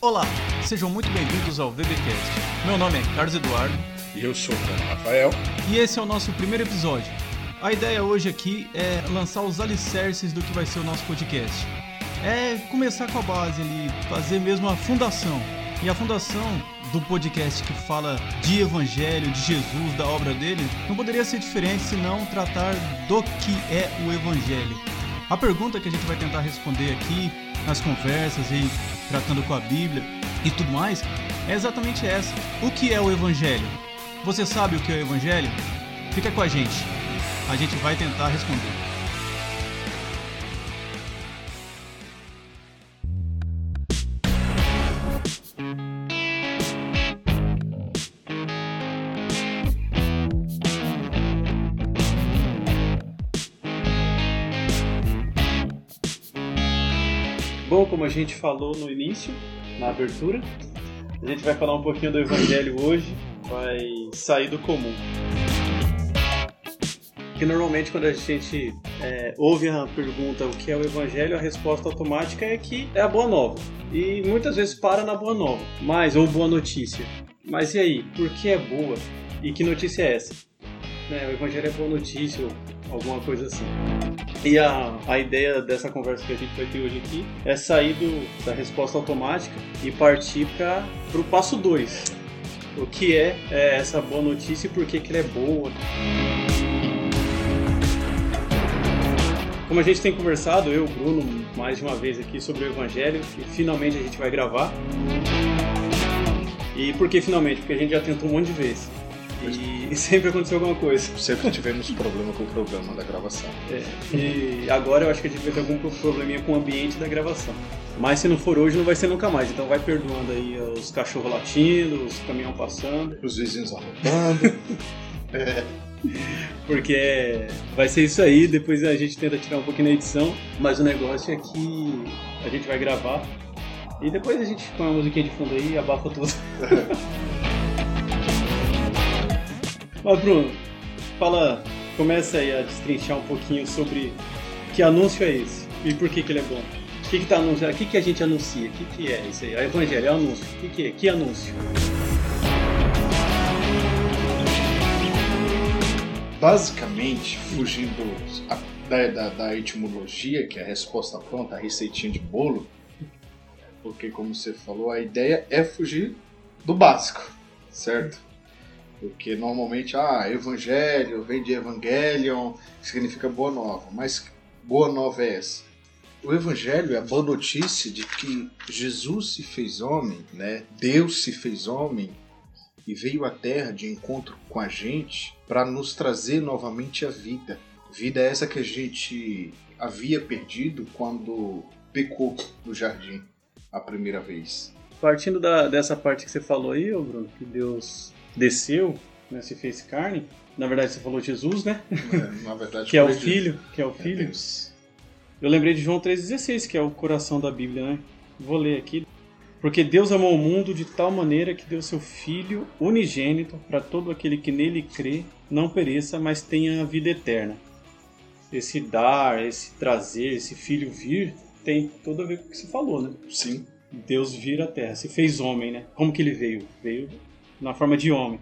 Olá, sejam muito bem-vindos ao VBcast. Meu nome é Carlos Eduardo. E eu sou o Rafael. E esse é o nosso primeiro episódio. A ideia hoje aqui é lançar os alicerces do que vai ser o nosso podcast. É começar com a base ali, fazer mesmo a fundação. E a fundação do podcast que fala de evangelho, de Jesus, da obra dele, não poderia ser diferente senão tratar do que é o evangelho. A pergunta que a gente vai tentar responder aqui nas conversas e tratando com a Bíblia e tudo mais é exatamente essa. O que é o evangelho? Você sabe o que é o evangelho? Fica com a gente. A gente vai tentar responder. Como a gente falou no início, na abertura, a gente vai falar um pouquinho do Evangelho hoje, vai sair do comum. Que normalmente quando a gente é, ouve a pergunta o que é o Evangelho, a resposta automática é que é a boa nova. E muitas vezes para na boa nova, mas ou boa notícia. Mas e aí, por que é boa? E que notícia é essa? Né, o Evangelho é boa notícia alguma coisa assim. E a, a ideia dessa conversa que a gente vai ter hoje aqui é sair do, da resposta automática e partir para o passo 2. O que é, é, essa boa notícia e por que, que ela é boa. Como a gente tem conversado, eu Bruno, mais de uma vez aqui sobre o Evangelho, e finalmente a gente vai gravar. E por que finalmente? Porque a gente já tentou um monte de vezes. E sempre aconteceu alguma coisa. Sempre tivemos problema com o programa da gravação. É, e agora eu acho que a gente vai ter algum probleminha com o ambiente da gravação. Mas se não for hoje, não vai ser nunca mais. Então vai perdoando aí os cachorros latindo, os caminhão passando. Os vizinhos arrotando. é. Porque vai ser isso aí, depois a gente tenta tirar um pouquinho na edição, mas o negócio é que a gente vai gravar e depois a gente põe uma musiquinha de fundo aí e abafa tudo. Mas Bruno, fala, começa aí a destrinchar um pouquinho sobre que anúncio é esse e por que, que ele é bom. O que, que tá anunciando? O que, que a gente anuncia? O que, que é isso aí? A evangelho é anúncio. O que, que é? Que anúncio? Basicamente, fugindo da, da, da etimologia, que é a resposta pronta, a receitinha de bolo, porque como você falou, a ideia é fugir do básico, certo? Porque normalmente, ah, evangelho vem de evangelion, significa boa nova. Mas boa nova é essa? O evangelho é a boa notícia de que Jesus se fez homem, né? Deus se fez homem e veio à terra de encontro com a gente para nos trazer novamente a vida. Vida essa que a gente havia perdido quando pecou no jardim a primeira vez. Partindo da, dessa parte que você falou aí, Bruno, que Deus desceu, né, se fez carne. Na verdade, você falou Jesus, né? É, na verdade, que é o filho, que é o filho. É Eu lembrei de João 3:16, que é o coração da Bíblia, né? Vou ler aqui. Porque Deus amou o mundo de tal maneira que deu seu filho unigênito para todo aquele que nele crê, não pereça, mas tenha a vida eterna. Esse dar, esse trazer, esse filho vir, tem tudo a ver com o que você falou, né? Sim. Deus vir à terra, se fez homem, né? Como que ele veio? Veio na forma de homem,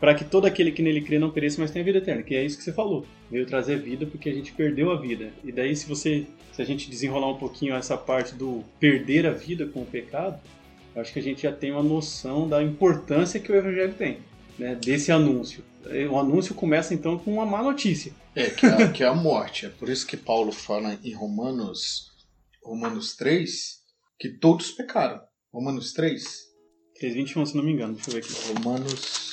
para que todo aquele que nele crê não pereça, mas tenha vida eterna, que é isso que você falou. Veio trazer vida porque a gente perdeu a vida. E daí se você, se a gente desenrolar um pouquinho essa parte do perder a vida com o pecado, acho que a gente já tem uma noção da importância que o evangelho tem, né, desse anúncio. O anúncio começa então com uma má notícia. É, que é, que é a morte. É por isso que Paulo fala em Romanos, Romanos 3 que todos pecaram. Romanos 3, 3,21, se não me engano. Deixa eu ver aqui. Romanos.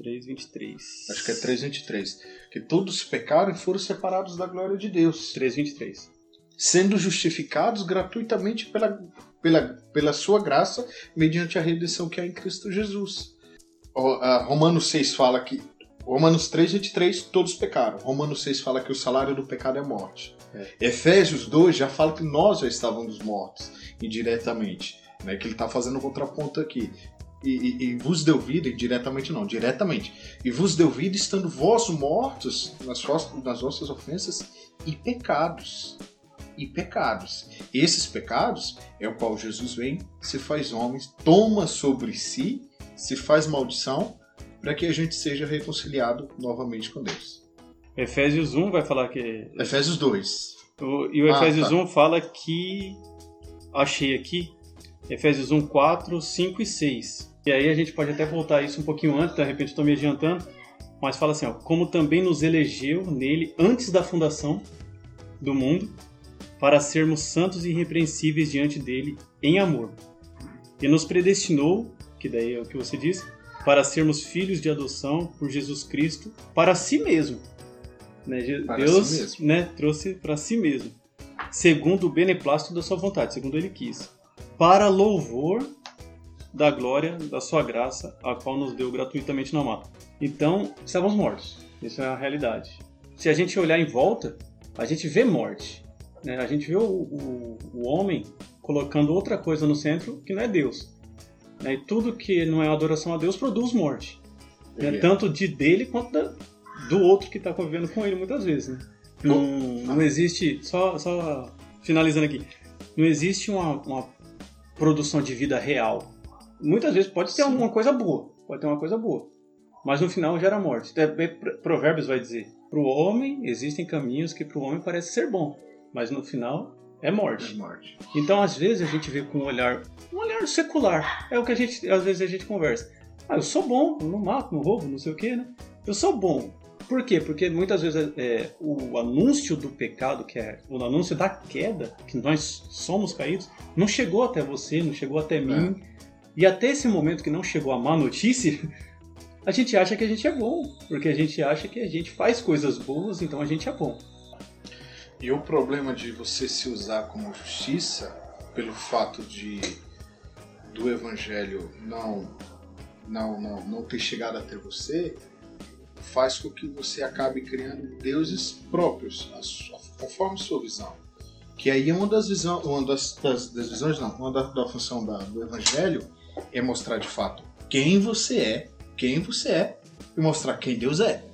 3,23. Acho que é 3,23. Que todos pecaram e foram separados da glória de Deus. 3,23. Sendo justificados gratuitamente pela, pela, pela sua graça, mediante a redenção que há em Cristo Jesus. Romanos 6 fala que. Romanos 3, 23, todos pecaram. Romanos 6 fala que o salário do pecado é morte. É. Efésios 2 já fala que nós já estávamos mortos indiretamente né, que ele está fazendo um contraponto aqui. E, e, e, vos deu vida, indiretamente não, diretamente. E vos deu vida estando vós mortos nas, nas vossas ofensas e pecados. e pecados. Esses pecados é o qual Jesus vem, se faz homem, toma sobre si, se faz maldição, para que a gente seja reconciliado novamente com Deus. Efésios 1 vai falar que. Efésios 2. O, e o Ah, Efésios tá. 1 fala que. Achei aqui. Efésios 1, 4, 5 e 6. E aí a gente pode até voltar isso um pouquinho antes, de repente estou me adiantando. Mas fala assim, ó, como também nos elegeu nele antes da fundação do mundo, para sermos santos e irrepreensíveis diante dele em amor. E nos predestinou, que daí é o que você disse, para sermos filhos de adoção por Jesus Cristo para si mesmo. Né? Para Deus si mesmo. né, trouxe para si mesmo, segundo o beneplácito da sua vontade, segundo ele quis, para louvor da glória da sua graça, a qual nos deu gratuitamente na mata. Então, estávamos mortos. Isso é a realidade. Se a gente olhar em volta, a gente vê morte. né? A gente vê o, o, o homem colocando outra coisa no centro que não é Deus. né? E tudo que não é adoração a Deus produz morte. né? É. Tanto de dele quanto da- do outro que está convivendo com ele muitas vezes. Né? Não, não existe, só, só finalizando aqui, não existe uma, uma produção de vida real. Muitas vezes pode ter Sim. alguma coisa boa, pode ter uma coisa boa, mas no final gera morte. Até Pro- Provérbios vai dizer: para o homem existem caminhos que para o homem parece ser bom, mas no final é morte. É morte. Então, às vezes, a gente vê com um olhar, um olhar secular. É o que a gente, às vezes, a gente conversa. Ah, eu sou bom, eu não mato, não roubo, não sei o quê, né? Eu sou bom. Por quê? Porque muitas vezes é, o anúncio do pecado, que é o anúncio da queda, que nós somos caídos, não chegou até você, não chegou até mim. E até esse momento que não chegou a má notícia, a gente acha que a gente é bom. Porque a gente acha que a gente faz coisas boas, então a gente é bom. E o problema de você se usar como justiça, pelo fato de do evangelho não não não, não ter chegado até você, faz com que você acabe criando deuses próprios, a su- conforme sua visão. Que aí é uma das, visão, uma das, das, das visões, não, uma da, da função da- do evangelho é mostrar de fato quem você é, quem você é, e mostrar quem Deus é.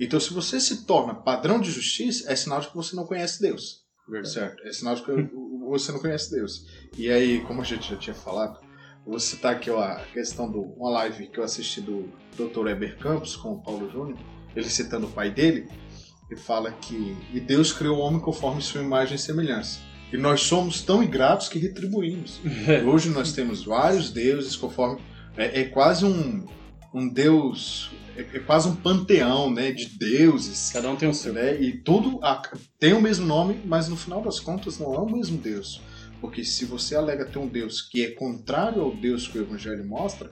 Então, se você se torna padrão de justiça, é sinal de que você não conhece Deus. Certo? É sinal de que você não conhece Deus. E aí, como a gente já tinha falado, vou citar aqui ó, a questão de uma live que eu assisti do Dr. Eber Campos com o Paulo Júnior, ele citando o pai dele, e fala que e Deus criou o homem conforme sua imagem e semelhança. E nós somos tão ingratos que retribuímos. Hoje nós temos vários deuses conforme. É, é quase um, um deus. É, é quase um panteão né, de deuses. Cada um tem o seu. Né? E tudo tem o mesmo nome, mas no final das contas não é o mesmo Deus. Porque se você alega ter um Deus que é contrário ao Deus que o Evangelho mostra,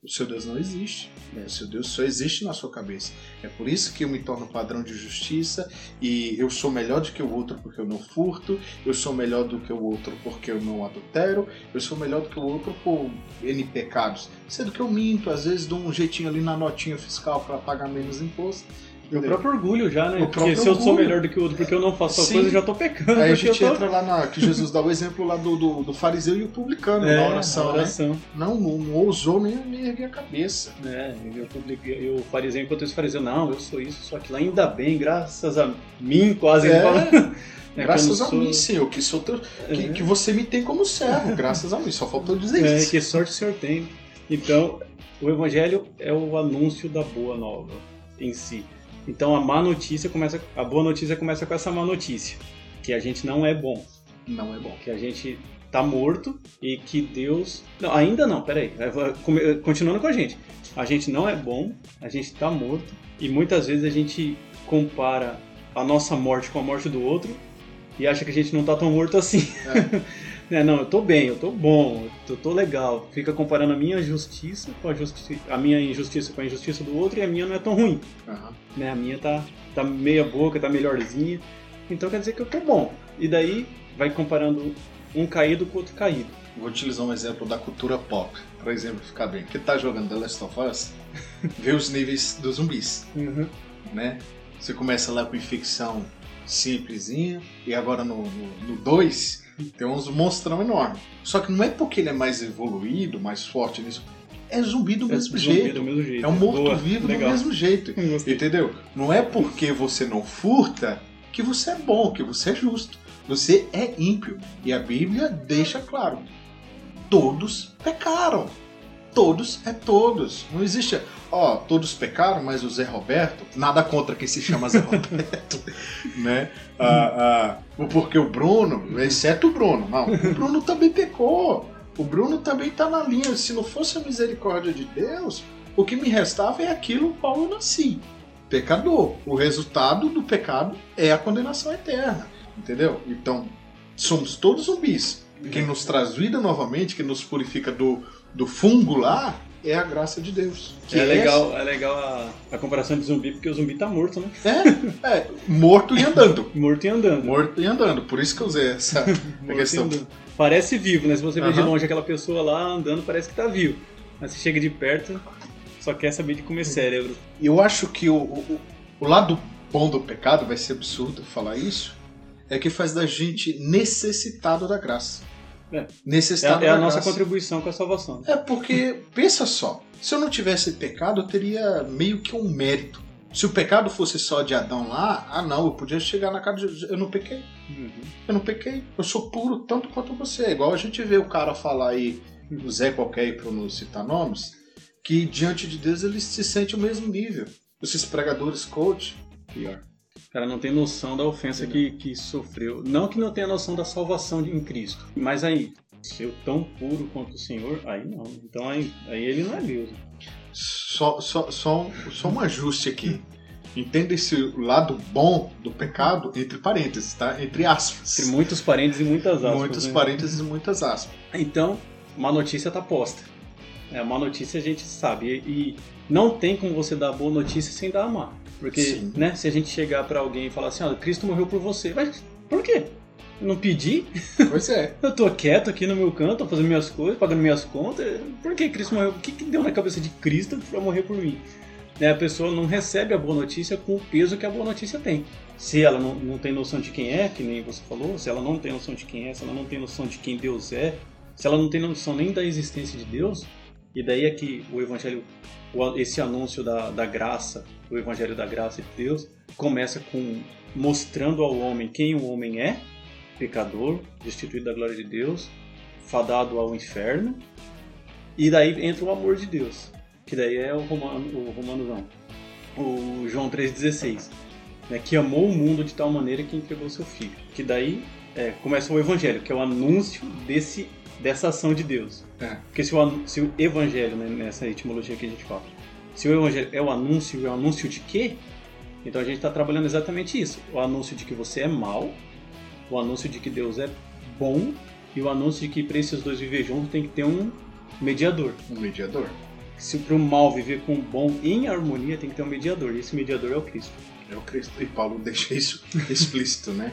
o seu Deus não existe. né? O seu Deus só existe na sua cabeça. É por isso que eu me torno padrão de justiça e eu sou melhor do que o outro porque eu não furto, eu sou melhor do que o outro porque eu não adultero, eu sou melhor do que o outro por N pecados. Sendo que eu minto, às vezes dou um jeitinho ali na notinha fiscal para pagar menos imposto. E o próprio orgulho já, né? O Porque se eu sou orgulho. melhor do que o outro porque eu não faço a Sim. coisa, eu já tô pecando. Aí a gente tô... entra lá na. que Jesus dá o exemplo lá do, do, do fariseu e o publicano É, na oração, né? oração. Não, não, não ousou nem, nem erguer a cabeça. É, eu eu fariseu, enquanto esse fariseu, não, eu sou isso, sou aquilo, ainda bem, graças a mim, quase É. fala. É, graças que a não mim, sou- Senhor, que, sou teu, que, É. que você me tem como servo. Graças a mim, só faltou dizer É, isso. que sorte o senhor tem. Então, o evangelho é o anúncio da boa nova em si. Então a má notícia começa, a boa notícia começa com essa má notícia, que a gente não é bom, Não é bom. que a gente tá morto e que Deus, não, ainda não, peraí, vai- come- continuando com a gente. A gente não é bom, a gente tá morto e muitas vezes a gente compara a nossa morte com a morte do outro e acha que a gente não tá tão morto assim. É, não, eu tô bem, eu tô bom, eu tô legal. Fica comparando a minha justiça com a justiça, a minha injustiça com a injustiça do outro e a minha não é tão ruim, Aham. né? A minha tá tá meia boca, tá melhorzinha. Então quer dizer que eu tô bom. E daí vai comparando um caído com o outro caído. Vou utilizar um exemplo da cultura pop, para exemplificar bem. Que tá jogando The Last of Us, vê os níveis dos zumbis, né? Você começa lá com infecção simplesinha, e agora no 2 tem uns monstrão enorme. Só que não é porque ele é mais evoluído, mais forte nisso. É zumbi do mesmo zumbi jeito. do mesmo jeito. É um morto-vivo do mesmo jeito. Entendeu? Não é porque você não furta que você é bom, que você é justo. Você é ímpio. E a Bíblia deixa claro: todos pecaram. Todos é todos. Não existe, ó, todos pecaram, mas o Zé Roberto, nada contra quem se chama Zé Roberto, né? Ah, ah, porque o Bruno, exceto o Bruno, não, o Bruno também pecou. O Bruno também está na linha. Se não fosse a misericórdia de Deus, o que me restava é aquilo qual eu nasci. Pecador. O resultado do pecado é a condenação eterna. Entendeu? Então, somos todos zumbis. Quem nos traz vida novamente, que nos purifica do, do fungo lá, é a graça de Deus. é, é legal, é legal a, a, comparação de zumbi, porque o zumbi tá morto, né? É, é morto e andando. morto e andando. Morto e andando, por isso que eu usei essa questão. Parece vivo, né? Se você vê de longe aquela pessoa lá andando, parece que tá vivo. Mas se chega de perto, só quer saber de comer cérebro. Eu acho que o, o, o lado bom do pecado, vai ser absurdo falar isso, é que faz da gente necessitado da graça. É. É, é a nossa contribuição com a salvação. É porque, pensa só, se eu não tivesse pecado, eu teria meio que um mérito. Se o pecado fosse só de Adão lá, ah não, eu podia chegar na casa de Jesus. Eu não pequei. Uhum. Eu não pequei. Eu sou puro tanto quanto você. É igual a gente vê o cara falar aí, o Zé qualquer aí, pra não citar nomes, que diante de Deus ele se sente o mesmo nível. Esses pregadores coach, pior. O cara não tem noção da ofensa que, que sofreu. Não que não tenha noção da salvação em Cristo. Mas aí, se eu tão puro quanto o Senhor, aí não. Então aí, aí ele não é Deus. Só, só, só, um, só um ajuste aqui. Entenda esse lado bom do pecado entre parênteses, tá? Entre aspas. Entre muitos parênteses e muitas aspas. Muitos né? parênteses e muitas aspas. Então, uma notícia tá posta. É uma notícia a gente sabe. E não tem como você dar boa notícia sem dar a má. Porque, né, se a gente chegar para alguém e falar assim, ó, Cristo morreu por você, mas por quê? Eu não pedi? Pois é. eu tô quieto aqui no meu canto, fazendo minhas coisas, pagando minhas contas. Por que Cristo morreu? O que, que deu na cabeça de Cristo para morrer por mim? Né, a pessoa não recebe a boa notícia com o peso que a boa notícia tem. Se ela não, não tem noção de quem é, que nem você falou, se ela não tem noção de quem é, se ela não tem noção de quem Deus é, se ela não tem noção nem da existência de Deus, e daí é que o Evangelho, esse anúncio da, da graça, o Evangelho da graça de Deus, começa com mostrando ao homem quem o homem é, pecador, destituído da glória de Deus, fadado ao inferno, e daí entra o amor de Deus, que daí é o Romano, o Romano não, o João 3,16, né, que amou o mundo de tal maneira que entregou seu filho. Que daí é, começa o Evangelho, que é o anúncio desse dessa ação de Deus. É. Porque se o, se o evangelho, né, nessa etimologia que a gente fala, se o evangelho é o anúncio, é o anúncio de quê? Então a gente está trabalhando exatamente isso. O anúncio de que você é mal, o anúncio de que Deus é bom e o anúncio de que para esses dois viver juntos tem que ter um mediador. Um mediador. Se para o mal viver com o bom em harmonia, tem que ter um mediador. E esse mediador é o Cristo. É o Cristo. E Paulo deixa isso explícito, né?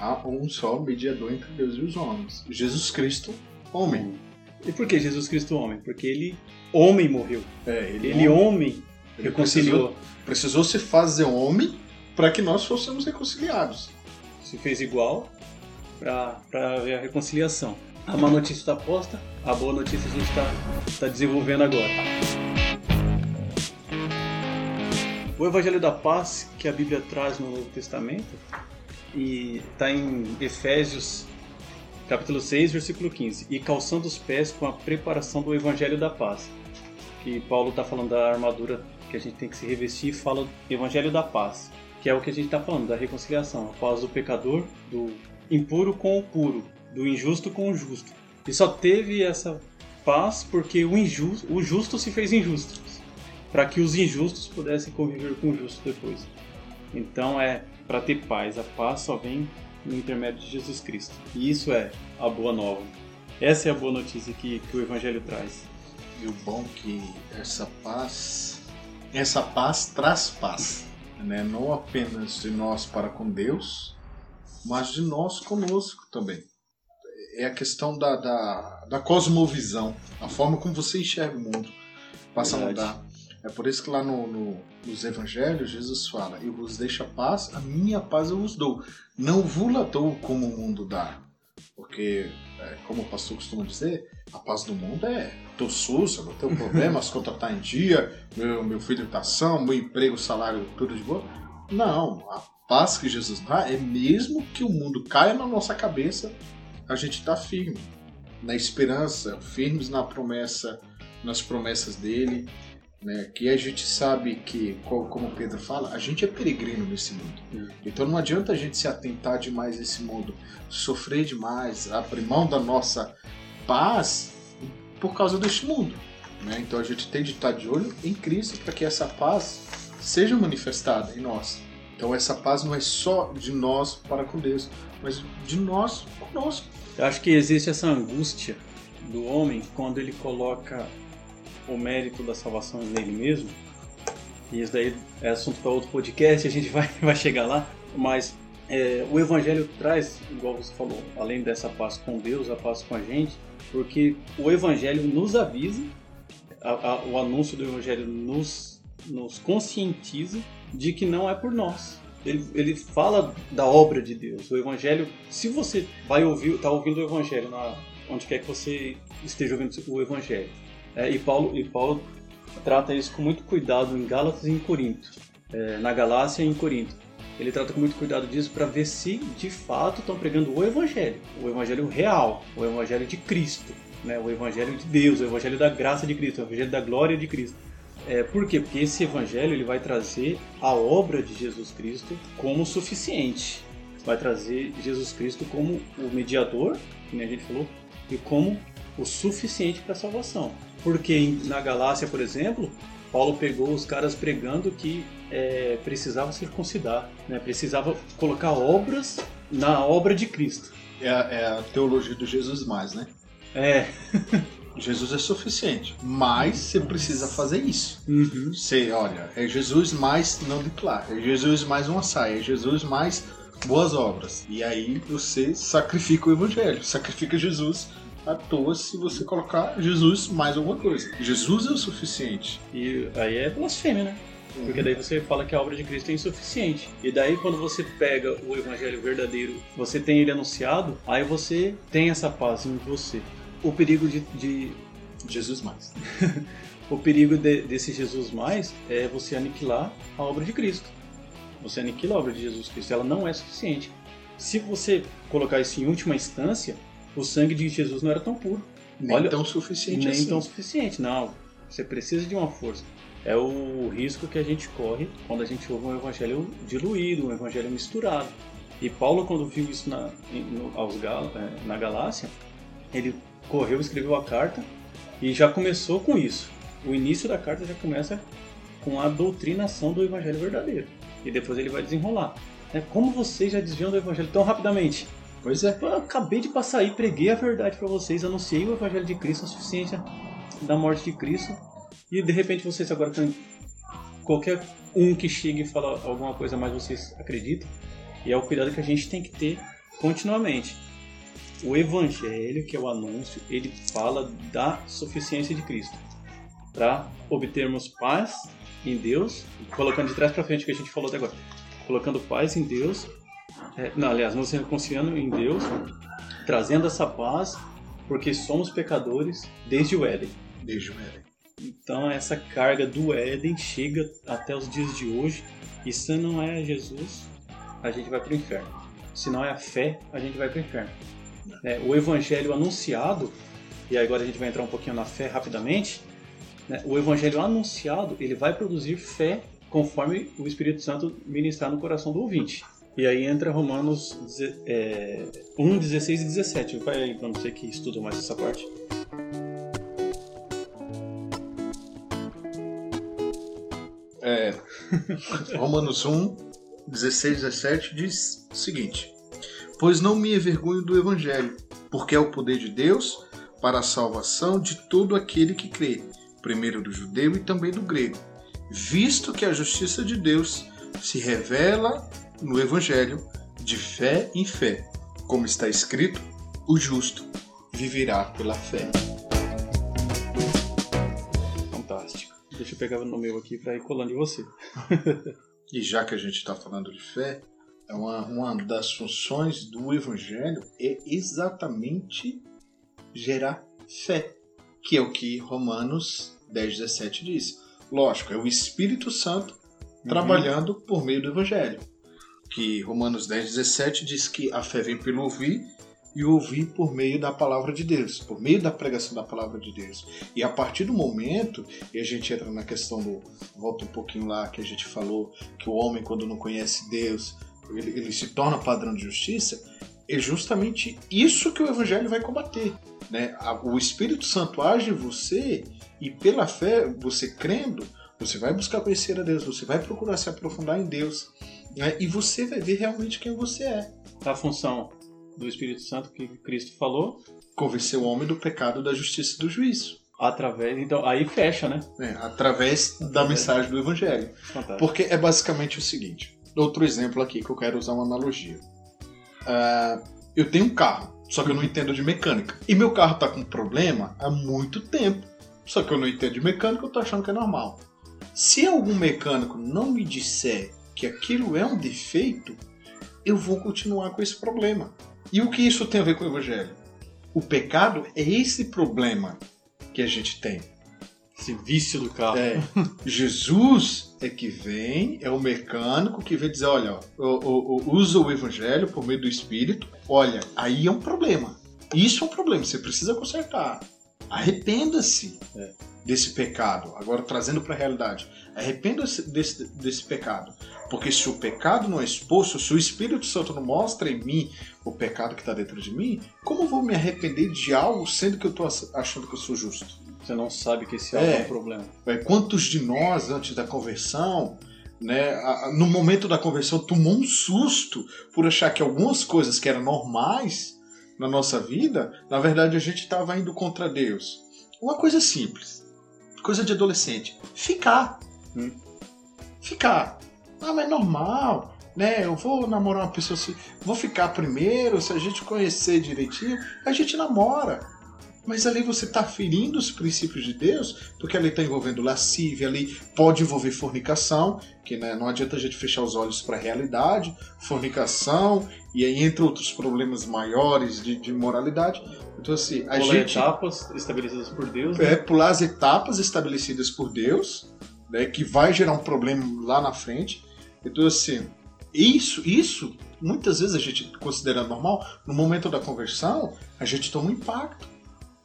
Há um só mediador entre Deus e os homens. Jesus Cristo homem. E por que Jesus Cristo homem? Porque ele, homem, morreu. É, ele, ele homem, homem ele reconciliou. Precisou, precisou se fazer homem para que nós fôssemos reconciliados. Se fez igual para a reconciliação. A má notícia está posta, a boa notícia a gente está tá desenvolvendo agora. O Evangelho da Paz que a Bíblia traz no Novo Testamento e está em Efésios capítulo 6, versículo 15. E calçando os pés com a preparação do evangelho da paz. Que Paulo está falando da armadura que a gente tem que se revestir e fala do evangelho da paz. Que é o que a gente está falando, da reconciliação. A paz do pecador, do impuro com o puro, do injusto com o justo. E só teve essa paz porque o, injusto, o justo se fez injusto. Para que os injustos pudessem conviver com o justo depois. Então é para ter paz. A paz só vem no intermédio de Jesus Cristo. E isso é a boa nova. Essa é a boa notícia que, que o Evangelho traz. E o bom que essa paz, essa paz traz paz, né? não apenas de nós para com Deus, mas de nós conosco também. É a questão da, da, da cosmovisão, a forma como você enxerga o mundo passa Verdade. a mudar. É por isso que lá no, no, nos evangelhos Jesus fala: Eu vos deixo a paz, a minha paz eu vos dou. Não vos dou como o mundo dá. Porque, é, como o pastor costuma dizer, a paz do mundo é: tô sujo, não tenho problema, as contas tá em dia, meu, meu filho está são, meu emprego, salário, tudo de boa. Não, a paz que Jesus dá é mesmo que o mundo caia na nossa cabeça, a gente está firme na esperança, firmes na promessa, nas promessas dele, né? Que a gente sabe que, como Pedro fala, a gente é peregrino nesse mundo. Hum. Então não adianta a gente se atentar demais nesse mundo, sofrer demais, abrir mão da nossa paz por causa deste mundo. Né? Então a gente tem de estar de olho em Cristo para que essa paz seja manifestada em nós. Então essa paz não é só de nós para com Deus, mas de nós conosco. Eu acho que existe essa angústia do homem quando ele coloca o mérito da salvação nele mesmo. E isso daí é assunto para outro podcast, a gente vai, vai chegar lá. Mas é, o Evangelho traz, igual você falou, além dessa paz com Deus, a paz com a gente, porque o Evangelho nos avisa, a, a, o anúncio do Evangelho nos, nos conscientiza de que não é por nós. Ele, ele fala da obra de Deus. O Evangelho, se você vai ouvir, está ouvindo o Evangelho na, onde quer que você esteja ouvindo o Evangelho, é, e, Paulo, e Paulo trata isso com muito cuidado em Gálatas e em Corinto, é, na Galácia e em Corinto. Ele trata com muito cuidado disso para ver se de fato estão pregando o Evangelho, o Evangelho real, o Evangelho de Cristo, né? o Evangelho de Deus, o Evangelho da graça de Cristo, o Evangelho da glória de Cristo. É, por quê? Porque esse Evangelho ele vai trazer a obra de Jesus Cristo como suficiente. Vai trazer Jesus Cristo como o mediador, como a gente falou, e como o suficiente para a salvação. Porque na Galácia, por exemplo, Paulo pegou os caras pregando que é, precisava circuncidar, né? precisava colocar obras na obra de Cristo. É, a, é a teologia do Jesus mais, né? É. Jesus é suficiente, mas você precisa fazer isso. Uhum. Você, olha, é Jesus mais não declara, é Jesus mais uma saia, é Jesus mais boas obras. E aí você sacrifica o evangelho, sacrifica Jesus à toa se você colocar Jesus mais alguma coisa. Jesus é o suficiente. E aí é blasfêmia, né? Porque daí você fala que a obra de Cristo é insuficiente. E daí quando você pega o evangelho verdadeiro, você tem ele anunciado, aí você tem essa paz em você. O perigo de, de... Jesus mais. o perigo de, desse Jesus mais é você aniquilar a obra de Cristo. Você aniquila a obra de Jesus Cristo, ela não é suficiente. Se você colocar isso em última instância, o sangue de Jesus não era tão puro. Nem Olha, tão suficiente nem assim. tão suficiente, não. Você precisa de uma força. É o risco que a gente corre quando a gente ouve um evangelho diluído, um evangelho misturado. E Paulo, quando viu isso na, aos Gal, é, na Galácia, ele correu, escreveu a carta e já começou com isso. O início da carta já começa com a doutrinação do evangelho verdadeiro. E depois ele vai desenrolar. É, como vocês já desviam do evangelho tão rapidamente? Pois é. Eu acabei de passar aí, preguei a verdade para vocês, anunciei o Evangelho de Cristo, a suficiência da morte de Cristo, e de repente vocês agora. Qualquer um que chegue e fala alguma coisa mais, vocês acreditam. E é o cuidado que a gente tem que ter continuamente. O Evangelho, que é o anúncio, ele fala da suficiência de Cristo. Para obtermos paz em Deus, colocando de trás para frente o que a gente falou até agora, colocando paz em Deus é, não, aliás, nos reconciliando em Deus, trazendo essa paz, porque somos pecadores desde o Éden. Desde o Éden. Então essa carga do Éden chega até os dias de hoje, e se não é Jesus, a gente vai para o inferno. Se não é a fé, a gente vai para o inferno. É, o evangelho anunciado, e agora a gente vai entrar um pouquinho na fé rapidamente, né, o evangelho anunciado ele vai produzir fé conforme o Espírito Santo ministrar no coração do ouvinte. E aí entra Romanos é, 1, 16 e 17. Vai aí pra você que estuda mais essa parte. É, Romanos 1, 16 e 17 diz o seguinte: Pois não me envergonho do Evangelho, porque é o poder de Deus para a salvação de todo aquele que crê, primeiro do judeu e também do grego, visto que a justiça de Deus se revela no Evangelho de fé em fé, como está escrito: o justo viverá pela fé. Fantástico. Deixa eu pegar no meu aqui para ir colando em você. e já que a gente está falando de fé, é uma, uma das funções do Evangelho é exatamente gerar fé, que é o que Romanos 10, 17 diz. Lógico, é o Espírito Santo uhum. trabalhando por meio do Evangelho. Que Romanos 10, 17 diz que a fé vem pelo ouvir e ouvir por meio da palavra de Deus, por meio da pregação da palavra de Deus. E a partir do momento, e a gente entra na questão do. Volta um pouquinho lá que a gente falou que o homem, quando não conhece Deus, ele, ele se torna padrão de justiça. É justamente isso que o Evangelho vai combater. Né? O Espírito Santo age em você e pela fé, você crendo, você vai buscar conhecer a Deus, você vai procurar se aprofundar em Deus né? e você vai ver realmente quem você é. A função do Espírito Santo que Cristo falou. Convencer o homem do pecado, da justiça e do juízo. Através, então, aí fecha, né? É, através da mensagem do Evangelho. Fantástico. Porque é basicamente o seguinte. Outro exemplo aqui que eu quero usar uma analogia. Uh, eu tenho um carro, só que eu não entendo de mecânica. E meu carro está com problema há muito tempo. Só que eu não entendo de mecânica, eu tô achando que é normal. Se algum mecânico não me disser que aquilo é um defeito, eu vou continuar com esse problema. E o que isso tem a ver com o Evangelho? O pecado é esse problema que a gente tem. Esse vício do carro. É. Jesus é que vem, é o mecânico que vem dizer: olha, usa o Evangelho por meio do Espírito. Olha, aí é um problema. Isso é um problema, você precisa consertar. Arrependa-se é. desse pecado. Agora, trazendo para a realidade. Arrependa-se desse, desse pecado. Porque se o pecado não é exposto, se o Espírito Santo não mostra em mim o pecado que está dentro de mim, como eu vou me arrepender de algo sendo que eu estou achando que eu sou justo? Você não sabe que esse é, é um problema. É, quantos de nós, antes da conversão, né, no momento da conversão, tomou um susto por achar que algumas coisas que eram normais na nossa vida, na verdade a gente estava indo contra Deus. Uma coisa simples, coisa de adolescente: ficar. Hum. Ficar. Ah, mas é normal, né? Eu vou namorar uma pessoa assim, vou ficar primeiro, se a gente conhecer direitinho, a gente namora. Mas ali você está ferindo os princípios de Deus, porque ali está envolvendo lascívia, ali pode envolver fornicação, que né, não adianta a gente fechar os olhos para a realidade, fornicação, e aí entre outros problemas maiores de, de moralidade. Então, assim, a pular gente. etapas estabelecidas por Deus. Né? É, pular as etapas estabelecidas por Deus, né, que vai gerar um problema lá na frente. Então, assim, isso, isso, muitas vezes a gente considera normal, no momento da conversão, a gente toma um impacto.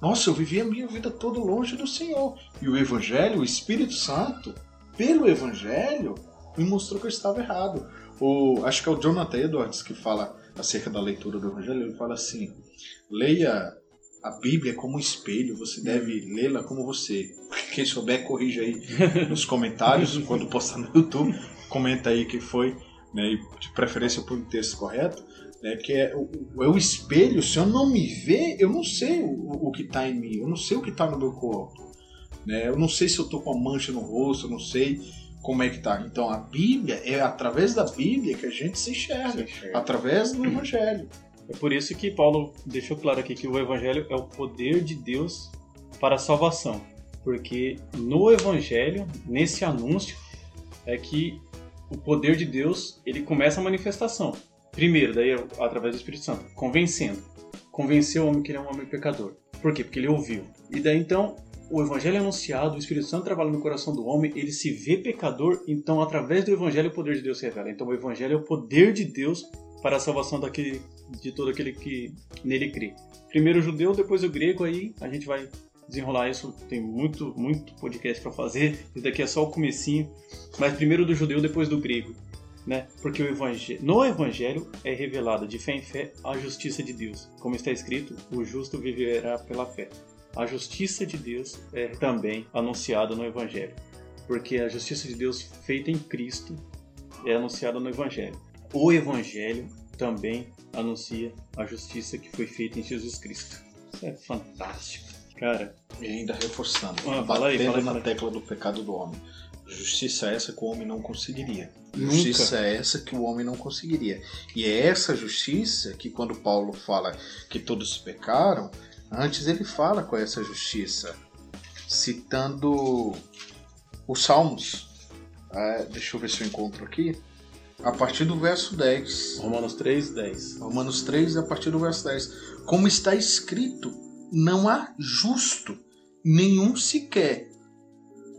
Nossa, eu vivi a minha vida toda longe do Senhor. E o Evangelho, o Espírito Santo, pelo Evangelho, me mostrou que eu estava errado. O, acho que é o Jonathan Edwards que fala acerca da leitura do Evangelho. Ele fala assim: leia a Bíblia como um espelho, você deve lê-la como você. Quem souber, corrija aí nos comentários, quando postar no YouTube, comenta aí que foi, né, de preferência por um texto correto né, que é o, é o espelho. Se eu não me ver, eu não sei o, o que está em mim, eu não sei o que está no meu corpo. Né? Eu não sei se eu estou com a mancha no rosto, eu não sei como é que está. Então a Bíblia, é através da Bíblia que a gente se enxerga, se enxerga. através do Evangelho. É por isso que Paulo deixou claro aqui que o Evangelho é o poder de Deus para a salvação. Porque no Evangelho, nesse anúncio, é que o poder de Deus ele começa a manifestação. Primeiro, daí através do Espírito Santo, convencendo. Convenceu o homem que ele é um homem pecador. Por quê? Porque ele ouviu. E daí então, o evangelho é anunciado, o Espírito Santo trabalha no coração do homem, ele se vê pecador, então através do evangelho o poder de Deus se revela. Então o evangelho é o poder de Deus para a salvação daquele, de todo aquele que nele crê. Primeiro o judeu, depois o grego, aí a gente vai desenrolar isso, tem muito, muito podcast para fazer, isso daqui é só o comecinho, mas primeiro do judeu, depois do grego né? Porque o evangelho, no evangelho é revelada de fé em fé a justiça de Deus. Como está escrito, o justo viverá pela fé. A justiça de Deus é também anunciada no evangelho, porque a justiça de Deus feita em Cristo é anunciada no evangelho. O evangelho também anuncia a justiça que foi feita em Jesus Cristo. Isso é fantástico. Cara, e ainda reforçando, ah, batendo aí, fala aí, na tecla do pecado do homem. Justiça é essa que o homem não conseguiria. Nunca. Justiça é essa que o homem não conseguiria. E é essa justiça que, quando Paulo fala que todos pecaram, antes ele fala com é essa justiça, citando os Salmos. É, deixa eu ver se eu encontro aqui. A partir do verso 10. Romanos 3, 10. Romanos 3, a partir do verso 10. Como está escrito, não há justo, nenhum sequer.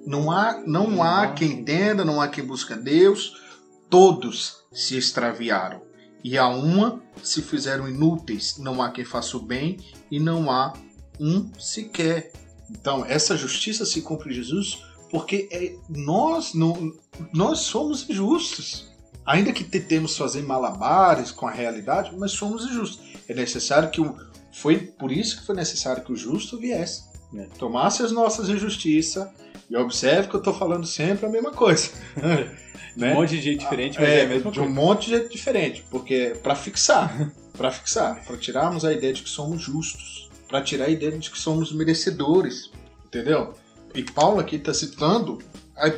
Não há, não há quem entenda, não há quem busca Deus. Todos se extraviaram, e a uma se fizeram inúteis. Não há quem faça o bem, e não há um sequer. Então, essa justiça se cumpre em Jesus porque é, nós, não, nós somos injustos. Ainda que tentemos fazer malabares com a realidade, mas somos injustos. É necessário que o. Foi por isso que foi necessário que o justo viesse. Né? Tomasse as nossas injustiças. E observe que eu estou falando sempre a mesma coisa. De um monte de gente diferente, mas é, é a mesma de coisa. um monte de gente diferente, porque para fixar, para fixar, para tirarmos a ideia de que somos justos, para tirar a ideia de que somos merecedores, entendeu? E Paulo aqui está citando,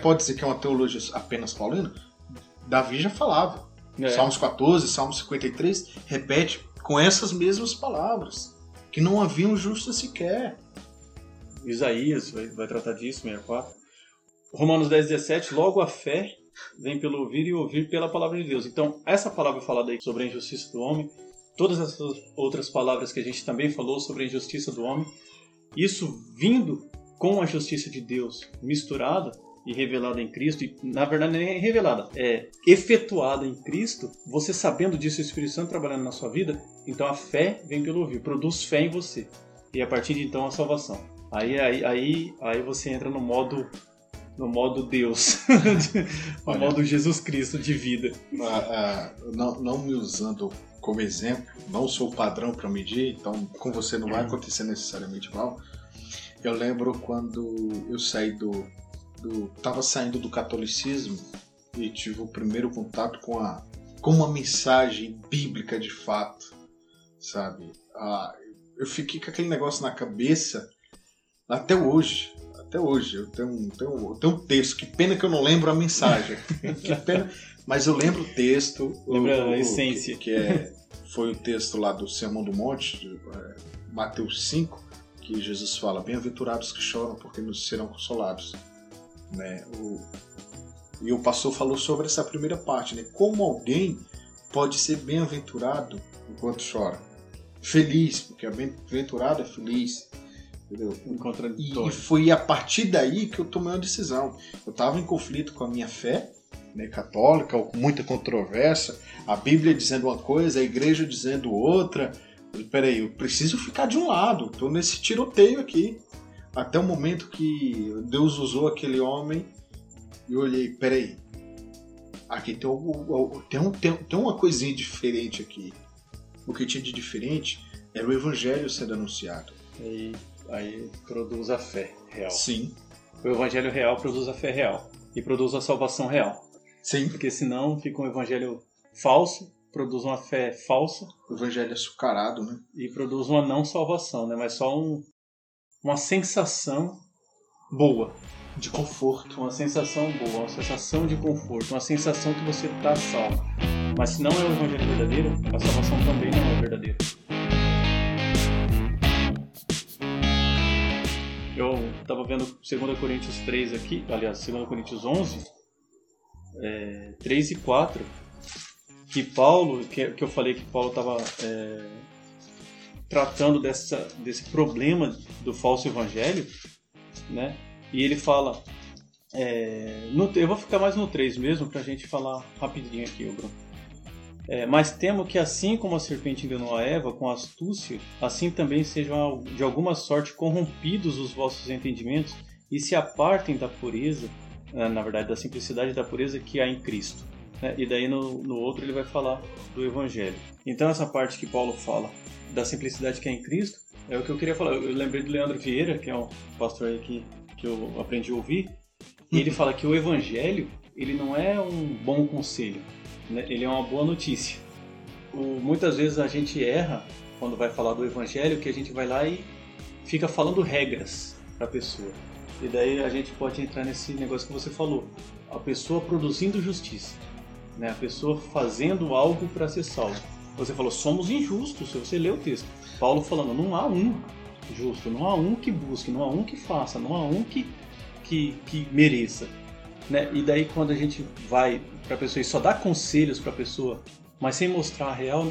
pode dizer que é uma teologia apenas paulina, Davi já falava. É. Salmos 14, Salmos 53, repete com essas mesmas palavras, que não havia um justo sequer. Isaías vai, vai tratar disso, 64. Romanos 10, 17, logo a fé vem pelo ouvir e ouvir pela palavra de Deus. Então, essa palavra falada aí sobre a injustiça do homem, todas essas outras palavras que a gente também falou sobre a injustiça do homem, isso vindo com a justiça de Deus misturada e revelada em Cristo, e na verdade nem é revelada, é efetuada em Cristo, você sabendo disso, o Espírito Santo trabalhando na sua vida, então a fé vem pelo ouvir, produz fé em você. E a partir de então a salvação. Aí, aí, aí, aí você entra no modo no modo Deus, no Olha. modo Jesus Cristo de vida. Ah, ah, não, não me usando como exemplo, não sou padrão para medir, então com você não vai acontecer necessariamente igual. Eu lembro quando eu saí do, do tava saindo do catolicismo e tive o primeiro contato com a com uma mensagem bíblica de fato, sabe? Ah, eu fiquei com aquele negócio na cabeça até hoje. Até hoje. Eu tenho, um- tenho, eu tenho um texto. Que pena que eu não lembro a mensagem. que pena. Mas eu lembro o texto. o- Lembra a o- essência. Que, que é, foi o texto lá do Sermão do Monte, de, é, Mateus 5, que Jesus fala: Bem-aventurados que choram, porque nos serão consolados. Né? O, e o pastor falou sobre essa primeira parte, né? Como alguém pode ser bem-aventurado enquanto chora? Feliz, porque bem-aventurado é feliz. Entendeu? E, e foi a partir daí que eu tomei uma decisão. Eu estava em conflito com a minha fé né, católica, com muita controvérsia, a Bíblia dizendo uma coisa, a igreja dizendo outra. Eu Peraí, eu preciso ficar de um lado, estou nesse tiroteio aqui. Até o momento que Deus usou aquele homem e eu olhei, peraí, aqui tem, algo- tem, um- tem, tem uma coisinha diferente aqui. O que tinha de diferente era o evangelho sendo anunciado. Aí, aí produz a fé real. Sim, O evangelho real produz a fé real. E produz a salvação real. sim. Porque senão fica um evangelho falso, produz uma fé falsa O evangelho açucarado, né? e produz uma não salvação, né? Mas só um, uma sensação boa. De conforto. Uma sensação boa, uma sensação de conforto, uma sensação que você está salvo. Mas se não é o evangelho verdadeiro, a salvação também não é verdadeira. Eu estava vendo 2 Coríntios 3 aqui, aliás, 2 Coríntios 11, é, 3 e 4, que Paulo, que, que eu falei que Paulo estava tratando dessa, desse problema do falso evangelho, né? E ele fala, é, no- eu vou ficar mais no 3 mesmo, pra gente falar rapidinho aqui, Bruno. É, mas temo que assim como a serpente enganou a Eva com astúcia, assim também sejam de alguma sorte corrompidos os vossos entendimentos e se apartem da pureza, na verdade da simplicidade e da pureza que há em Cristo. Né? E daí no, no outro ele vai falar do Evangelho. Então essa parte que Paulo fala da simplicidade que há em Cristo é o que eu queria falar. Eu lembrei do Leandro Vieira, que é um pastor aí que, que eu aprendi a ouvir, e ele fala que o Evangelho ele não é um bom conselho, né? ele é uma boa notícia. O- muitas vezes a gente erra quando vai falar do Evangelho, que a gente vai lá e fica falando regras para a pessoa. E daí a gente pode entrar nesse negócio que você falou, a pessoa produzindo justiça, né? a pessoa fazendo algo para ser salvo. Você falou, somos injustos, se você lê o texto. Paulo falando, não há um justo, não há um que busque, não há um que faça, não há um que, que, que mereça. Né? E daí quando a gente vai para a pessoa e só dá conselhos para a pessoa, mas sem mostrar a real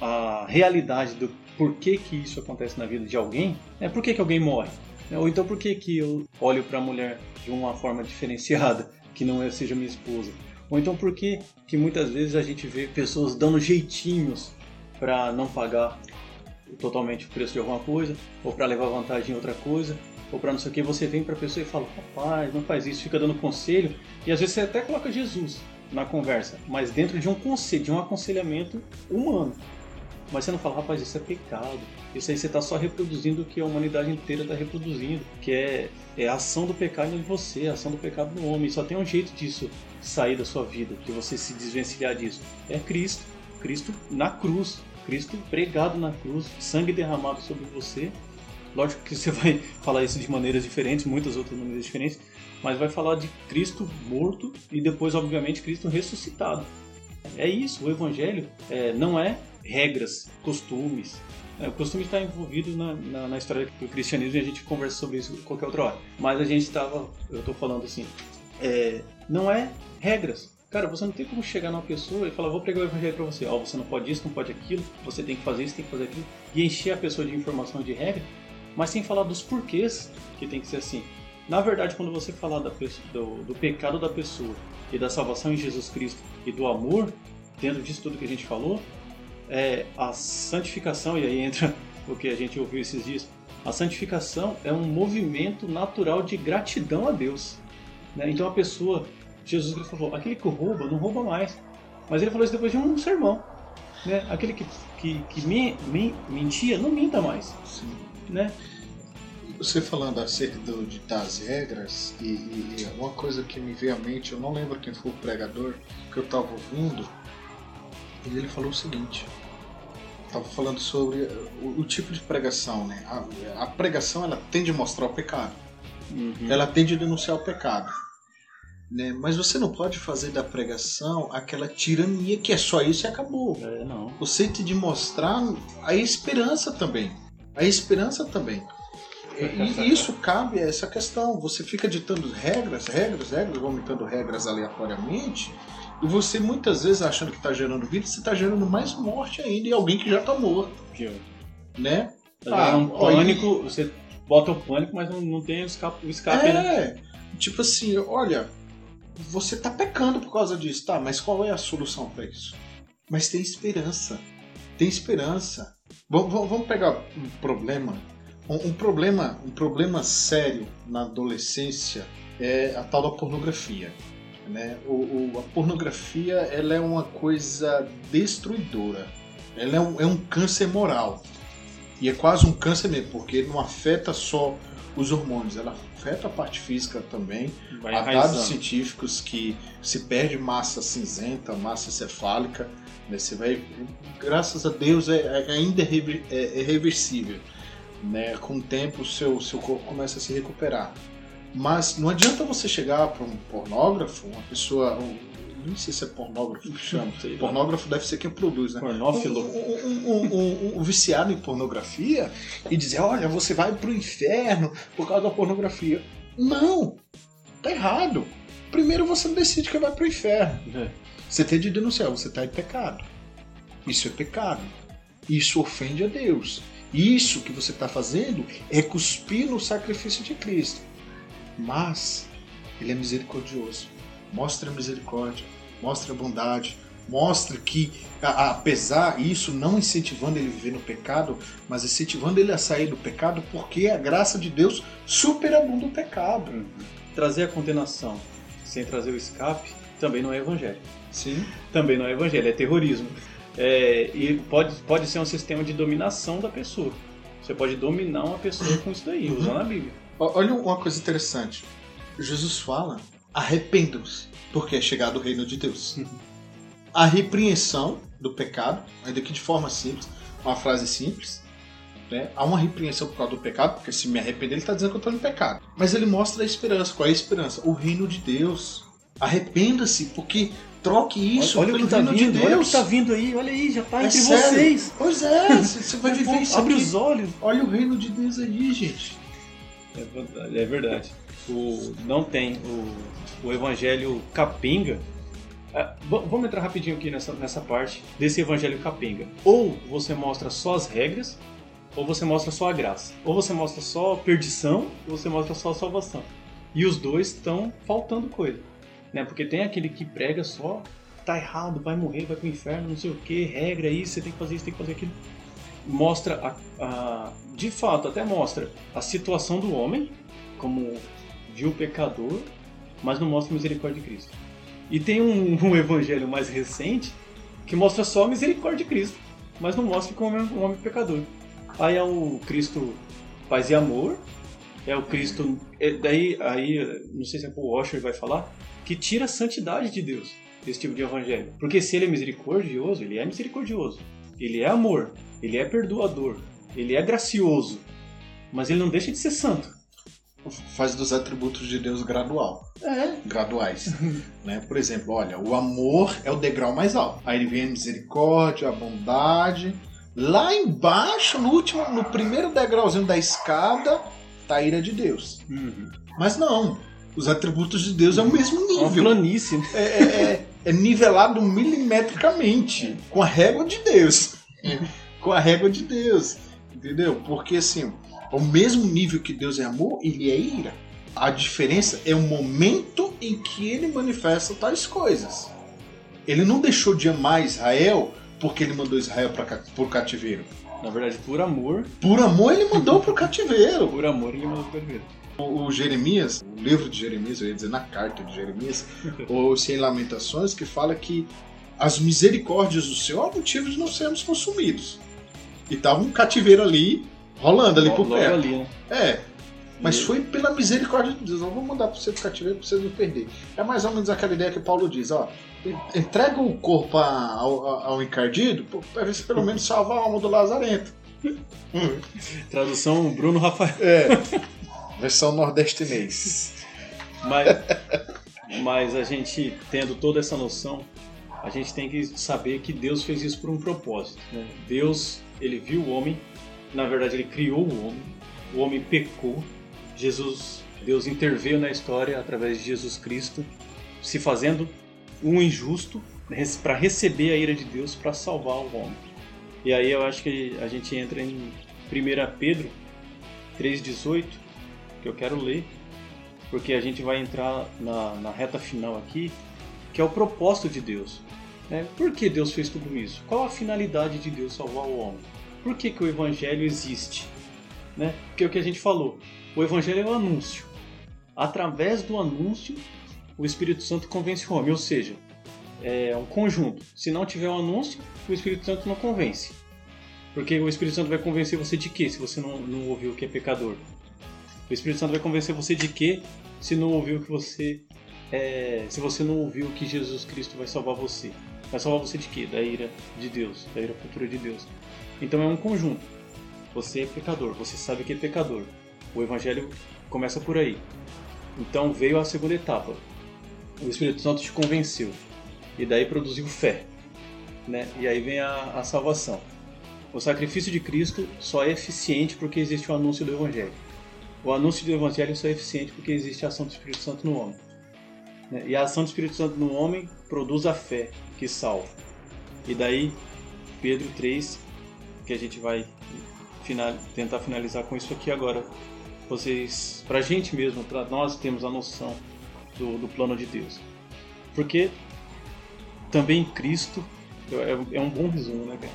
a realidade do porquê que isso acontece na vida de alguém, é por que, que alguém morre, né? ou então por que, que eu olho para a mulher de uma forma diferenciada, que não é- seja minha esposa, Ou então por que que muitas vezes a gente vê pessoas dando jeitinhos para não pagar totalmente o preço de alguma coisa, ou para levar vantagem em outra coisa, ou para não sei o que, você vem para a pessoa e fala, rapaz, não faz isso, fica dando conselho, e às vezes você até coloca Jesus na conversa, mas dentro de um conselho, de um aconselhamento humano. Mas você não fala, rapaz, isso é pecado. Isso aí você está só reproduzindo o que a humanidade inteira está reproduzindo, que é, é a ação do pecado em você, a ação do pecado no homem. Só tem um jeito disso sair da sua vida, de você se desvencilhar disso. É Cristo. Cristo na cruz. Cristo pregado na cruz, sangue derramado sobre você. Lógico que você vai falar isso de maneiras diferentes, muitas outras maneiras diferentes, mas vai falar de Cristo morto e depois, obviamente, Cristo ressuscitado. É isso, o Evangelho é, não é regras, costumes. É, o costume está envolvido na, na, na, história do cristianismo e a gente conversa sobre isso qualquer outra hora. Mas a gente estava, eu estou falando assim, é, não é regras. Cara, você não tem como chegar numa pessoa e falar, vou pregar o evangelho para você. Ó, oh, você não pode isso, não pode aquilo, você tem que fazer isso, tem que fazer aquilo. E encher a pessoa de informação de regra, mas sem falar dos porquês que tem que ser assim. Na verdade, quando você falar do, do pecado da pessoa e da salvação em Jesus Cristo e do amor, dentro disso tudo que a gente falou, é, a santificação, e aí entra o que a gente ouviu esses dias, a santificação é um movimento natural de gratidão a Deus. Né? Então a pessoa, Jesus Cristo falou, aquele que rouba, não rouba mais. Mas ele falou isso depois de um sermão. Né? Aquele que, que, que me, me, mentia, não minta mais. Sim. Né? Você falando acerca do, de das regras, e, e, uma coisa que me veio à mente, eu não lembro quem foi o pregador que eu estava ouvindo, e ele falou o seguinte: estava falando sobre o, o, tipo de pregação, né? A, a, pregação ela tende a mostrar o pecado, uhum. ela tende a denunciar o pecado, né? Mas você não pode fazer da pregação aquela tirania que é só isso e acabou. É, não. Você tem de mostrar a esperança também, a esperança também. E isso cabe a essa questão. Você fica ditando regras, regras, regras, vomitando regras aleatoriamente e você muitas vezes achando que está gerando vida, você está gerando mais morte ainda e alguém que já está morto. Que... Né? Tá ah, um pânico, você bota o pânico, mas não, não tem o escape, o escape é, né? Tipo assim, olha, você está pecando por causa disso, tá? Mas qual é a solução para isso? Mas tem esperança. Tem esperança. Vamos, vamos pegar um problema. Um, um problema, um problema sério na adolescência é a tal da pornografia. Né? O, o, a pornografia ela é uma coisa destruidora. Ela é um, é um câncer moral. E é quase um câncer mesmo, porque não afeta só os hormônios, ela afeta a parte física também. Vai Há dados científicos que se perde massa cinzenta, massa cefálica, né? Você vai, graças a Deus, é, é ainda é, é, é reversível. Né? Com o tempo, o seu, seu corpo começa a se recuperar. Mas não adianta você chegar para um pornógrafo, uma pessoa. Um, não sei se é pornógrafo que chama. pornógrafo deve ser quem produz, né? Pornófilo. Um, um, um, viciado em pornografia e dizer: olha, você vai pro inferno por causa da pornografia. Não! Tá errado. Primeiro você decide que vai pro inferno. É. Você tem de denunciar, você tá em pecado. Isso é pecado. Isso ofende a Deus. Isso que você está fazendo é cuspir no sacrifício de Cristo. Mas ele é misericordioso. Mostra a misericórdia, mostra a bondade, mostra que, apesar isso não incentivando ele a viver no pecado, mas incentivando ele a sair do pecado, porque a graça de Deus superabunda o pecado. Uhum. Trazer a condenação sem trazer o escape também não é evangelho. Sim. Também não é evangelho, é terrorismo. É, e pode, pode ser um sistema de dominação da pessoa. Você pode dominar uma pessoa com isso daí, uhum. usando a Bíblia. Olha uma coisa interessante. Jesus fala: arrependam-se, porque é chegado o reino de Deus. A repreensão do pecado, ainda que de forma simples, uma frase simples, né? há uma repreensão por causa do pecado, porque se me arrepender, ele está dizendo que eu estou no pecado. Mas ele mostra a esperança. Qual é a esperança? O reino de Deus. Arrependa-se, porque troque isso olha, olha o que tá vindo, de Deus. Olha o que tá vindo aí, olha aí, já tá é entre sério? vocês. Pois é, você vai viver isso Abre aqui. os olhos. Olha o reino de Deus aí, gente. É verdade. É verdade. O, não tem o, o evangelho capenga. É, vamos entrar rapidinho aqui nessa, nessa parte desse evangelho capenga. Ou você mostra só as regras, ou você mostra só a graça. Ou você mostra só perdição, ou você mostra só a salvação. E os dois estão faltando coisa. Né? Porque tem aquele que prega só, tá errado, vai morrer, vai pro inferno, não sei o que, regra isso, você tem que fazer isso, tem que fazer aquilo. Mostra, a, a, de fato, até mostra a situação do homem, como de o pecador, mas não mostra a misericórdia de Cristo. E tem um, um evangelho mais recente que mostra só a misericórdia de Cristo, mas não mostra como é um homem pecador. Aí é o Cristo paz e amor, é o Cristo. É, daí, aí, não sei se é o Washer vai falar, que tira a santidade de Deus desse tipo de evangelho. Porque se ele é misericordioso, ele é misericordioso. Ele é amor, ele é perdoador, ele é gracioso, mas ele não deixa de ser santo. Faz dos atributos de Deus gradual. É. Graduais. né? Por exemplo, olha, o amor é o degrau mais alto. Aí vem a misericórdia, a bondade. Lá embaixo, no último, no primeiro degrauzinho da escada, tá a ira de Deus. Uhum. Mas não. Os atributos de Deus é o mesmo É uma nível. planície. É, é- é- é nivelado milimetricamente com a régua de Deus. com a régua de Deus. Entendeu? Porque assim, ao mesmo nível que Deus é amor, ele é ira. A diferença é o momento em que ele manifesta tais coisas. Ele não deixou de amar Israel porque ele mandou Israel para o cativeiro. Na verdade, por amor, Por amor, ele mandou para o cativeiro. por amor ele mandou primeiro. O, o Jeremias, o livro de Jeremias, eu ia dizer na carta de Jeremias, ou Sem Lamentações, que fala que as misericórdias do Senhor é o motivo de não sermos consumidos. E tava um cativeiro ali, rolando ali por perto. ali, né? É, mas E- foi pela misericórdia de Deus. Não vou mandar para você pro cativeiro para você não perder. É mais ou menos aquela ideia que Paulo diz, ó. Entrega o corpo ao- ao encardido para ver se pelo menos salva a alma do Lazarento. Tradução Bruno Rafael. É. Versão nordestinês. Mas, mas a gente, tendo toda essa noção, a gente tem que saber que Deus fez isso por um propósito. né? Deus, ele viu o homem, na verdade, ele criou o homem, o homem pecou, Jesus, Deus interveio na história através de Jesus Cristo, se fazendo um injusto para receber a ira de Deus para salvar o homem. E aí eu acho que a gente entra em 1 Pedro 3,18, que eu quero ler, porque a gente vai entrar na, na reta final aqui, que é o propósito de Deus. né? Por que Deus fez tudo isso? Qual a finalidade de Deus salvar o homem? Por que, que o Evangelho existe? Né? Porque é o que a gente falou, o Evangelho é um anúncio. Através do anúncio, o Espírito Santo convence o homem, ou seja, é um conjunto. Se não tiver um anúncio, o Espírito Santo não convence. Porque o Espírito Santo vai convencer você de quê, se você não, não ouviu que é pecador? O Espírito Santo vai convencer você de quê, se não ouviu que você é, se você não ouviu que Jesus Cristo vai salvar você. Vai salvar você de quê? Da ira de Deus, da ira futura de Deus. Então é um conjunto. Você é pecador, você sabe que é pecador. O evangelho começa por aí. Então veio a segunda etapa. O Espírito Santo te convenceu. E daí produziu fé. Né? E aí vem a, a salvação. O sacrifício de Cristo só é eficiente porque existe o anúncio do Evangelho. O anúncio do Evangelho só é eficiente porque existe a ação do Espírito Santo no homem. Né? E a ação do Espírito Santo no homem produz a fé que salva. E daí, Pedro 3, que a gente vai final, tentar finalizar com isso aqui agora. Vocês, pra gente mesmo, pra nós temos a noção do, do plano de Deus. Porque também Cristo, é, é um bom resumo, né, cara?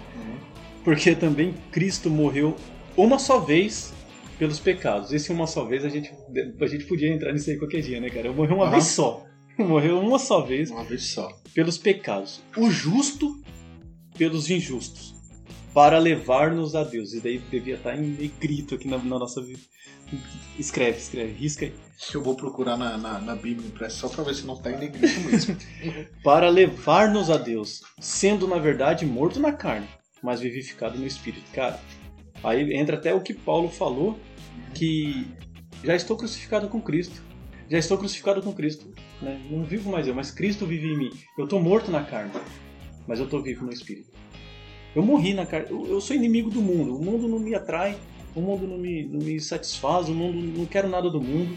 Porque também Cristo morreu uma só vez pelos pecados. Esse uma só vez a gente, a gente podia entrar nisso aí qualquer dia, né, cara? Morreu uma Aham. vez só. Morreu uma só vez Uma vez só. pelos pecados. O justo pelos injustos. Para levar-nos a Deus. E daí devia estar em negrito aqui na, na nossa vida. Escreve, escreve, risca aí. Eu vou procurar na, na, na Bíblia só pra ver se não tá em negrito mesmo. Para levar-nos a Deus. Sendo, na verdade, morto na carne, mas vivificado no espírito. Cara, aí entra até o que Paulo falou, que já estou crucificado com Cristo. Já estou crucificado com Cristo. né? Não vivo mais eu, mas Cristo vive em mim. Eu estou morto na carne, mas eu estou vivo no espírito. Eu morri na carne. Eu, eu sou inimigo do mundo. O mundo não me atrai. O mundo não me, não me satisfaz. O mundo não quero nada do mundo.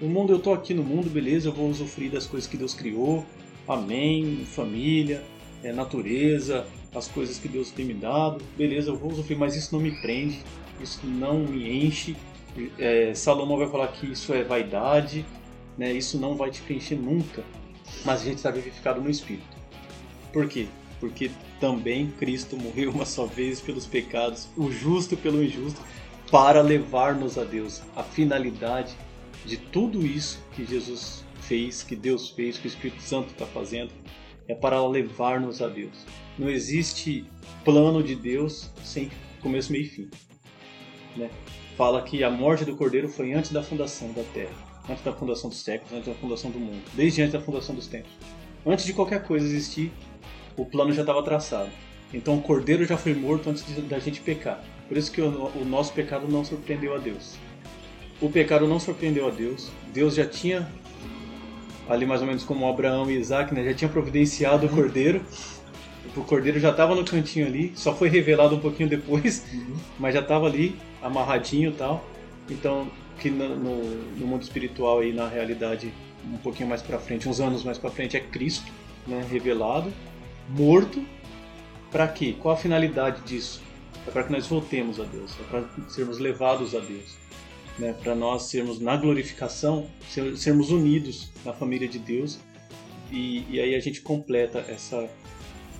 O mundo, eu tô aqui no mundo, beleza. Eu vou usufruir das coisas que Deus criou. Amém. Família, é, natureza, as coisas que Deus tem me dado. Beleza, eu vou usufruir, mas isso não me prende. Isso não me enche. É, Salomão vai falar que isso é vaidade. Né? Isso não vai te preencher nunca. mas a gente está vivificado no Espírito. Por quê? Porque também Cristo morreu uma só vez pelos pecados, o justo pelo injusto, para levar-nos a Deus. A finalidade de tudo isso que Jesus fez, que Deus fez, que o Espírito Santo está fazendo, é para levar-nos a Deus. Não existe plano de Deus sem começo, meio e fim. Né? Fala que a morte do Cordeiro foi antes da fundação da Terra, antes da fundação dos séculos, antes da fundação do mundo, desde antes da fundação dos tempos. Antes de qualquer coisa existir, o plano já estava traçado. Então o Cordeiro já foi morto antes da gente pecar. Por isso que o, o nosso pecado não surpreendeu a Deus. O pecado não surpreendeu a Deus. Deus já tinha ali mais ou menos como Abraão e Isaac, né? Já tinha providenciado o cordeiro. O cordeiro já estava no cantinho ali, só foi revelado um pouquinho depois, uhum. mas já estava ali, amarradinho e tal. Então, que no, no, no, mundo espiritual e na realidade um pouquinho mais para frente, uns anos mais para frente, é Cristo, né? Revelado, morto. Para quê? Qual a finalidade disso? É para que nós voltemos a Deus, é para sermos levados a Deus né, para nós sermos na glorificação, ser, sermos unidos na família de Deus e, e, aí a gente completa essa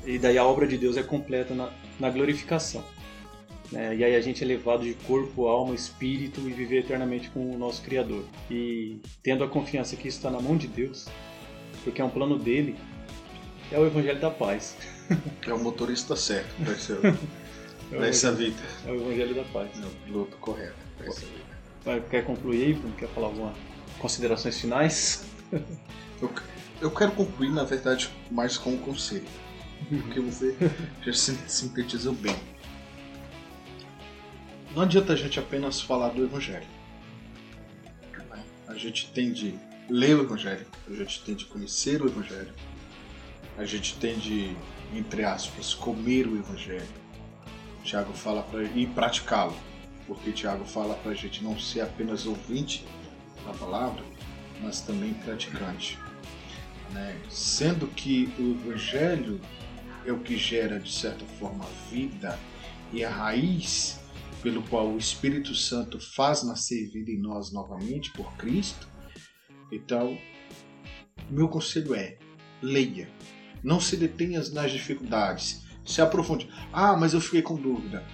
e daí a obra de Deus é completa na, na glorificação. Né? E aí a gente é levado de corpo, alma, espírito e viver eternamente com o nosso Criador. E tendo a confiança que isso está na mão de Deus, porque é um plano dele, é o Evangelho da Paz. É o motorista certo para é essa vida. É o Evangelho da Paz. É o piloto correto para essa vida. Quer concluir aí? Quer falar alguma considerações finais? Eu, eu quero concluir, na verdade, mais com um conselho. Porque você já sintetizou bem. Não adianta a gente apenas falar do Evangelho. A gente tem de ler o Evangelho, a gente tem de conhecer o Evangelho, a gente tem de, entre aspas, comer o Evangelho. Tiago fala para ir praticá-lo porque Tiago fala para a gente não ser apenas ouvinte da palavra, mas também praticante. Né? Sendo que o Evangelho é o que gera, de certa forma, vida e a raiz pelo qual o Espírito Santo faz nascer vida em nós novamente por Cristo, então, meu conselho é: leia. Não se detenha nas dificuldades. Se aprofunde. Ah, mas eu fiquei com dúvida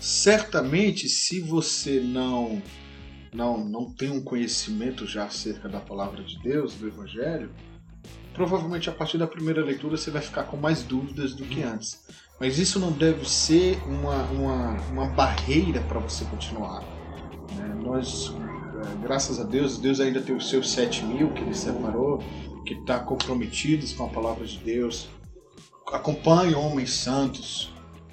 certamente se você não não não tem um conhecimento já acerca da palavra de Deus, do evangelho, provavelmente a partir da primeira leitura você vai ficar com mais dúvidas do que antes. Mas isso não deve ser uma, uma, uma barreira para você continuar. Né? Nós, é, graças a Deus, Deus ainda tem os seus sete mil que Ele separou, que está comprometidos com a palavra de Deus. Acompanhe homens santos,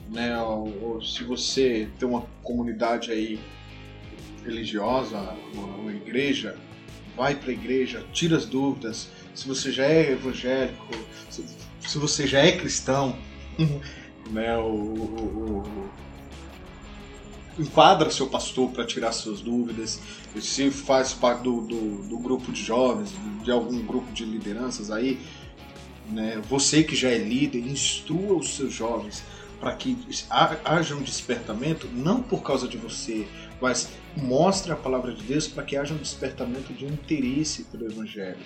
né? Ou, ou, se você tem uma comunidade aí religiosa, uma, uma igreja, vai para a igreja, tira as dúvidas. Se você já é evangélico, se, se você já é cristão, né? O, o, o, enquadra seu pastor para tirar suas dúvidas. Se faz parte do, do, do grupo de jovens, de algum grupo de lideranças aí, né? Você que já é líder, instrua os seus jovens para que haja um despertamento, não por causa de você, mas mostre a palavra de Deus para que haja um despertamento de um interesse pelo Evangelho.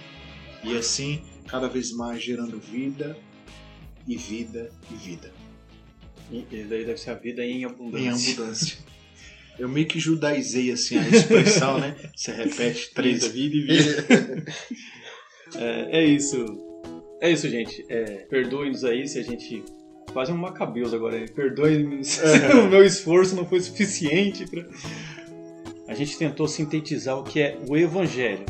E assim, cada vez mais gerando vida e vida e vida. E daí deve ser a vida em abundância. Em abundância. Eu meio que judaizei assim a expressão, né? Você repete três. Vida e vida. é, é isso. É isso, gente. É, Perdoe-nos aí se a gente quase um Macabeus agora. Perdoe se é. o meu esforço não foi suficiente. Pra... A gente tentou sintetizar o que é o Evangelho.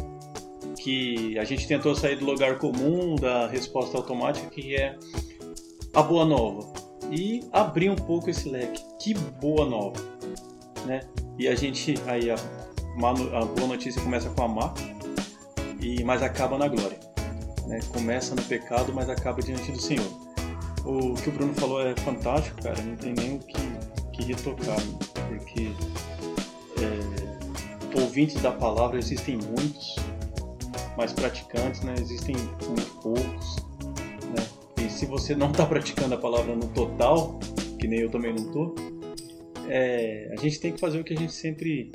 Que a gente tentou sair do lugar comum, da resposta automática, que é a boa nova. E abrir um pouco esse leque. Que boa nova. Né? E a gente, aí a, a boa notícia começa com a má, e, mas acaba na glória. Né? Começa no pecado, mas acaba diante do Senhor. O que o Bruno falou é fantástico, cara. Não tem nem o que, que retocar, porque é, ouvintes da palavra existem muitos, mas praticantes, né? Existem muito poucos, né? E se você não está praticando a palavra no total, que nem eu também não tô, é, a gente tem que fazer o que a gente sempre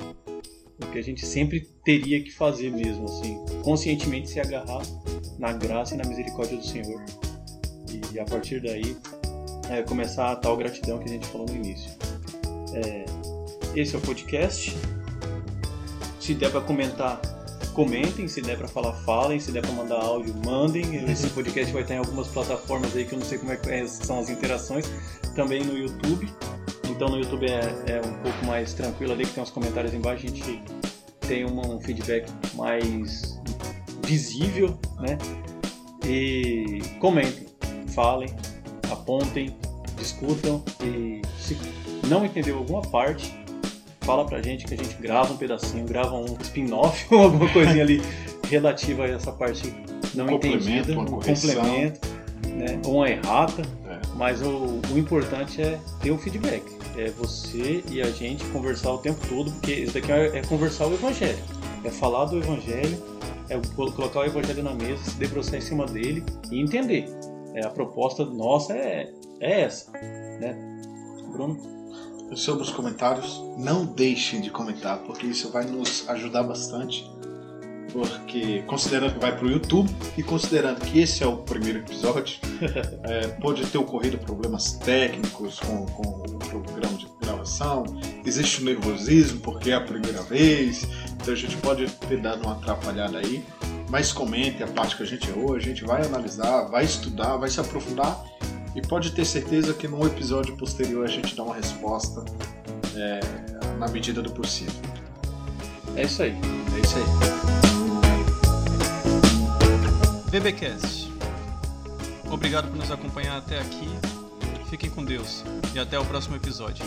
o que a gente sempre teria que fazer mesmo, assim, conscientemente se agarrar na graça e na misericórdia do Senhor. E a partir daí, é, começar a tal gratidão que a gente falou no início. É, esse é o podcast. Se der para comentar, comentem. Se der para falar, falem. Se der para mandar áudio, mandem. Esse podcast vai estar em algumas plataformas aí que eu não sei como é que são as interações. Também no YouTube. Então no YouTube é, é um pouco mais tranquilo ali, que tem os comentários embaixo. A gente tem um feedback mais visível, né? E comentem, falem, apontem, discutam e se não entendeu alguma parte, fala pra gente que a gente grava um pedacinho, grava um spin-off ou alguma coisinha ali relativa a essa parte não entendida, um complemento, né? ou uma errata, é. mas o, o importante é ter o feedback. É você e a gente conversar o tempo todo, porque isso daqui é, é conversar o evangelho. É falar do evangelho, é colocar o evangelho na mesa, se debruçar em cima dele e entender. É, a proposta nossa é, é essa, né? Bruno? sobre os comentários, não deixem de comentar, porque isso vai nos ajudar bastante. Porque, considerando que vai para o YouTube e considerando que esse é o primeiro episódio, é, pode ter ocorrido problemas técnicos com, com o programa de gravação, existe o nervosismo porque é a primeira vez, então a gente pode ter dado uma atrapalhada aí. Mas comente a parte que a gente errou, a gente vai analisar, vai estudar, vai se aprofundar e pode ter certeza que no episódio posterior a gente dá uma resposta é, na medida do possível. É isso aí. É isso aí. BBcast. Obrigado por nos acompanhar até aqui. Fiquem com Deus e até o próximo episódio.